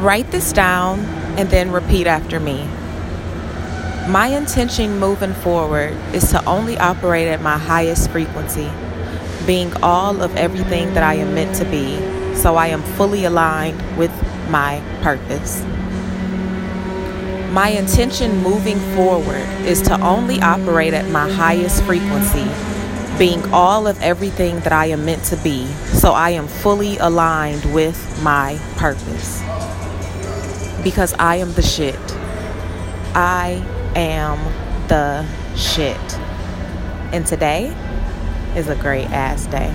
Write this down and then repeat after me. My intention moving forward is to only operate at my highest frequency, being all of everything that I am meant to be, so I am fully aligned with my purpose. My intention moving forward is to only operate at my highest frequency, being all of everything that I am meant to be, so I am fully aligned with my purpose. Because I am the shit. I am the shit. And today is a great ass day.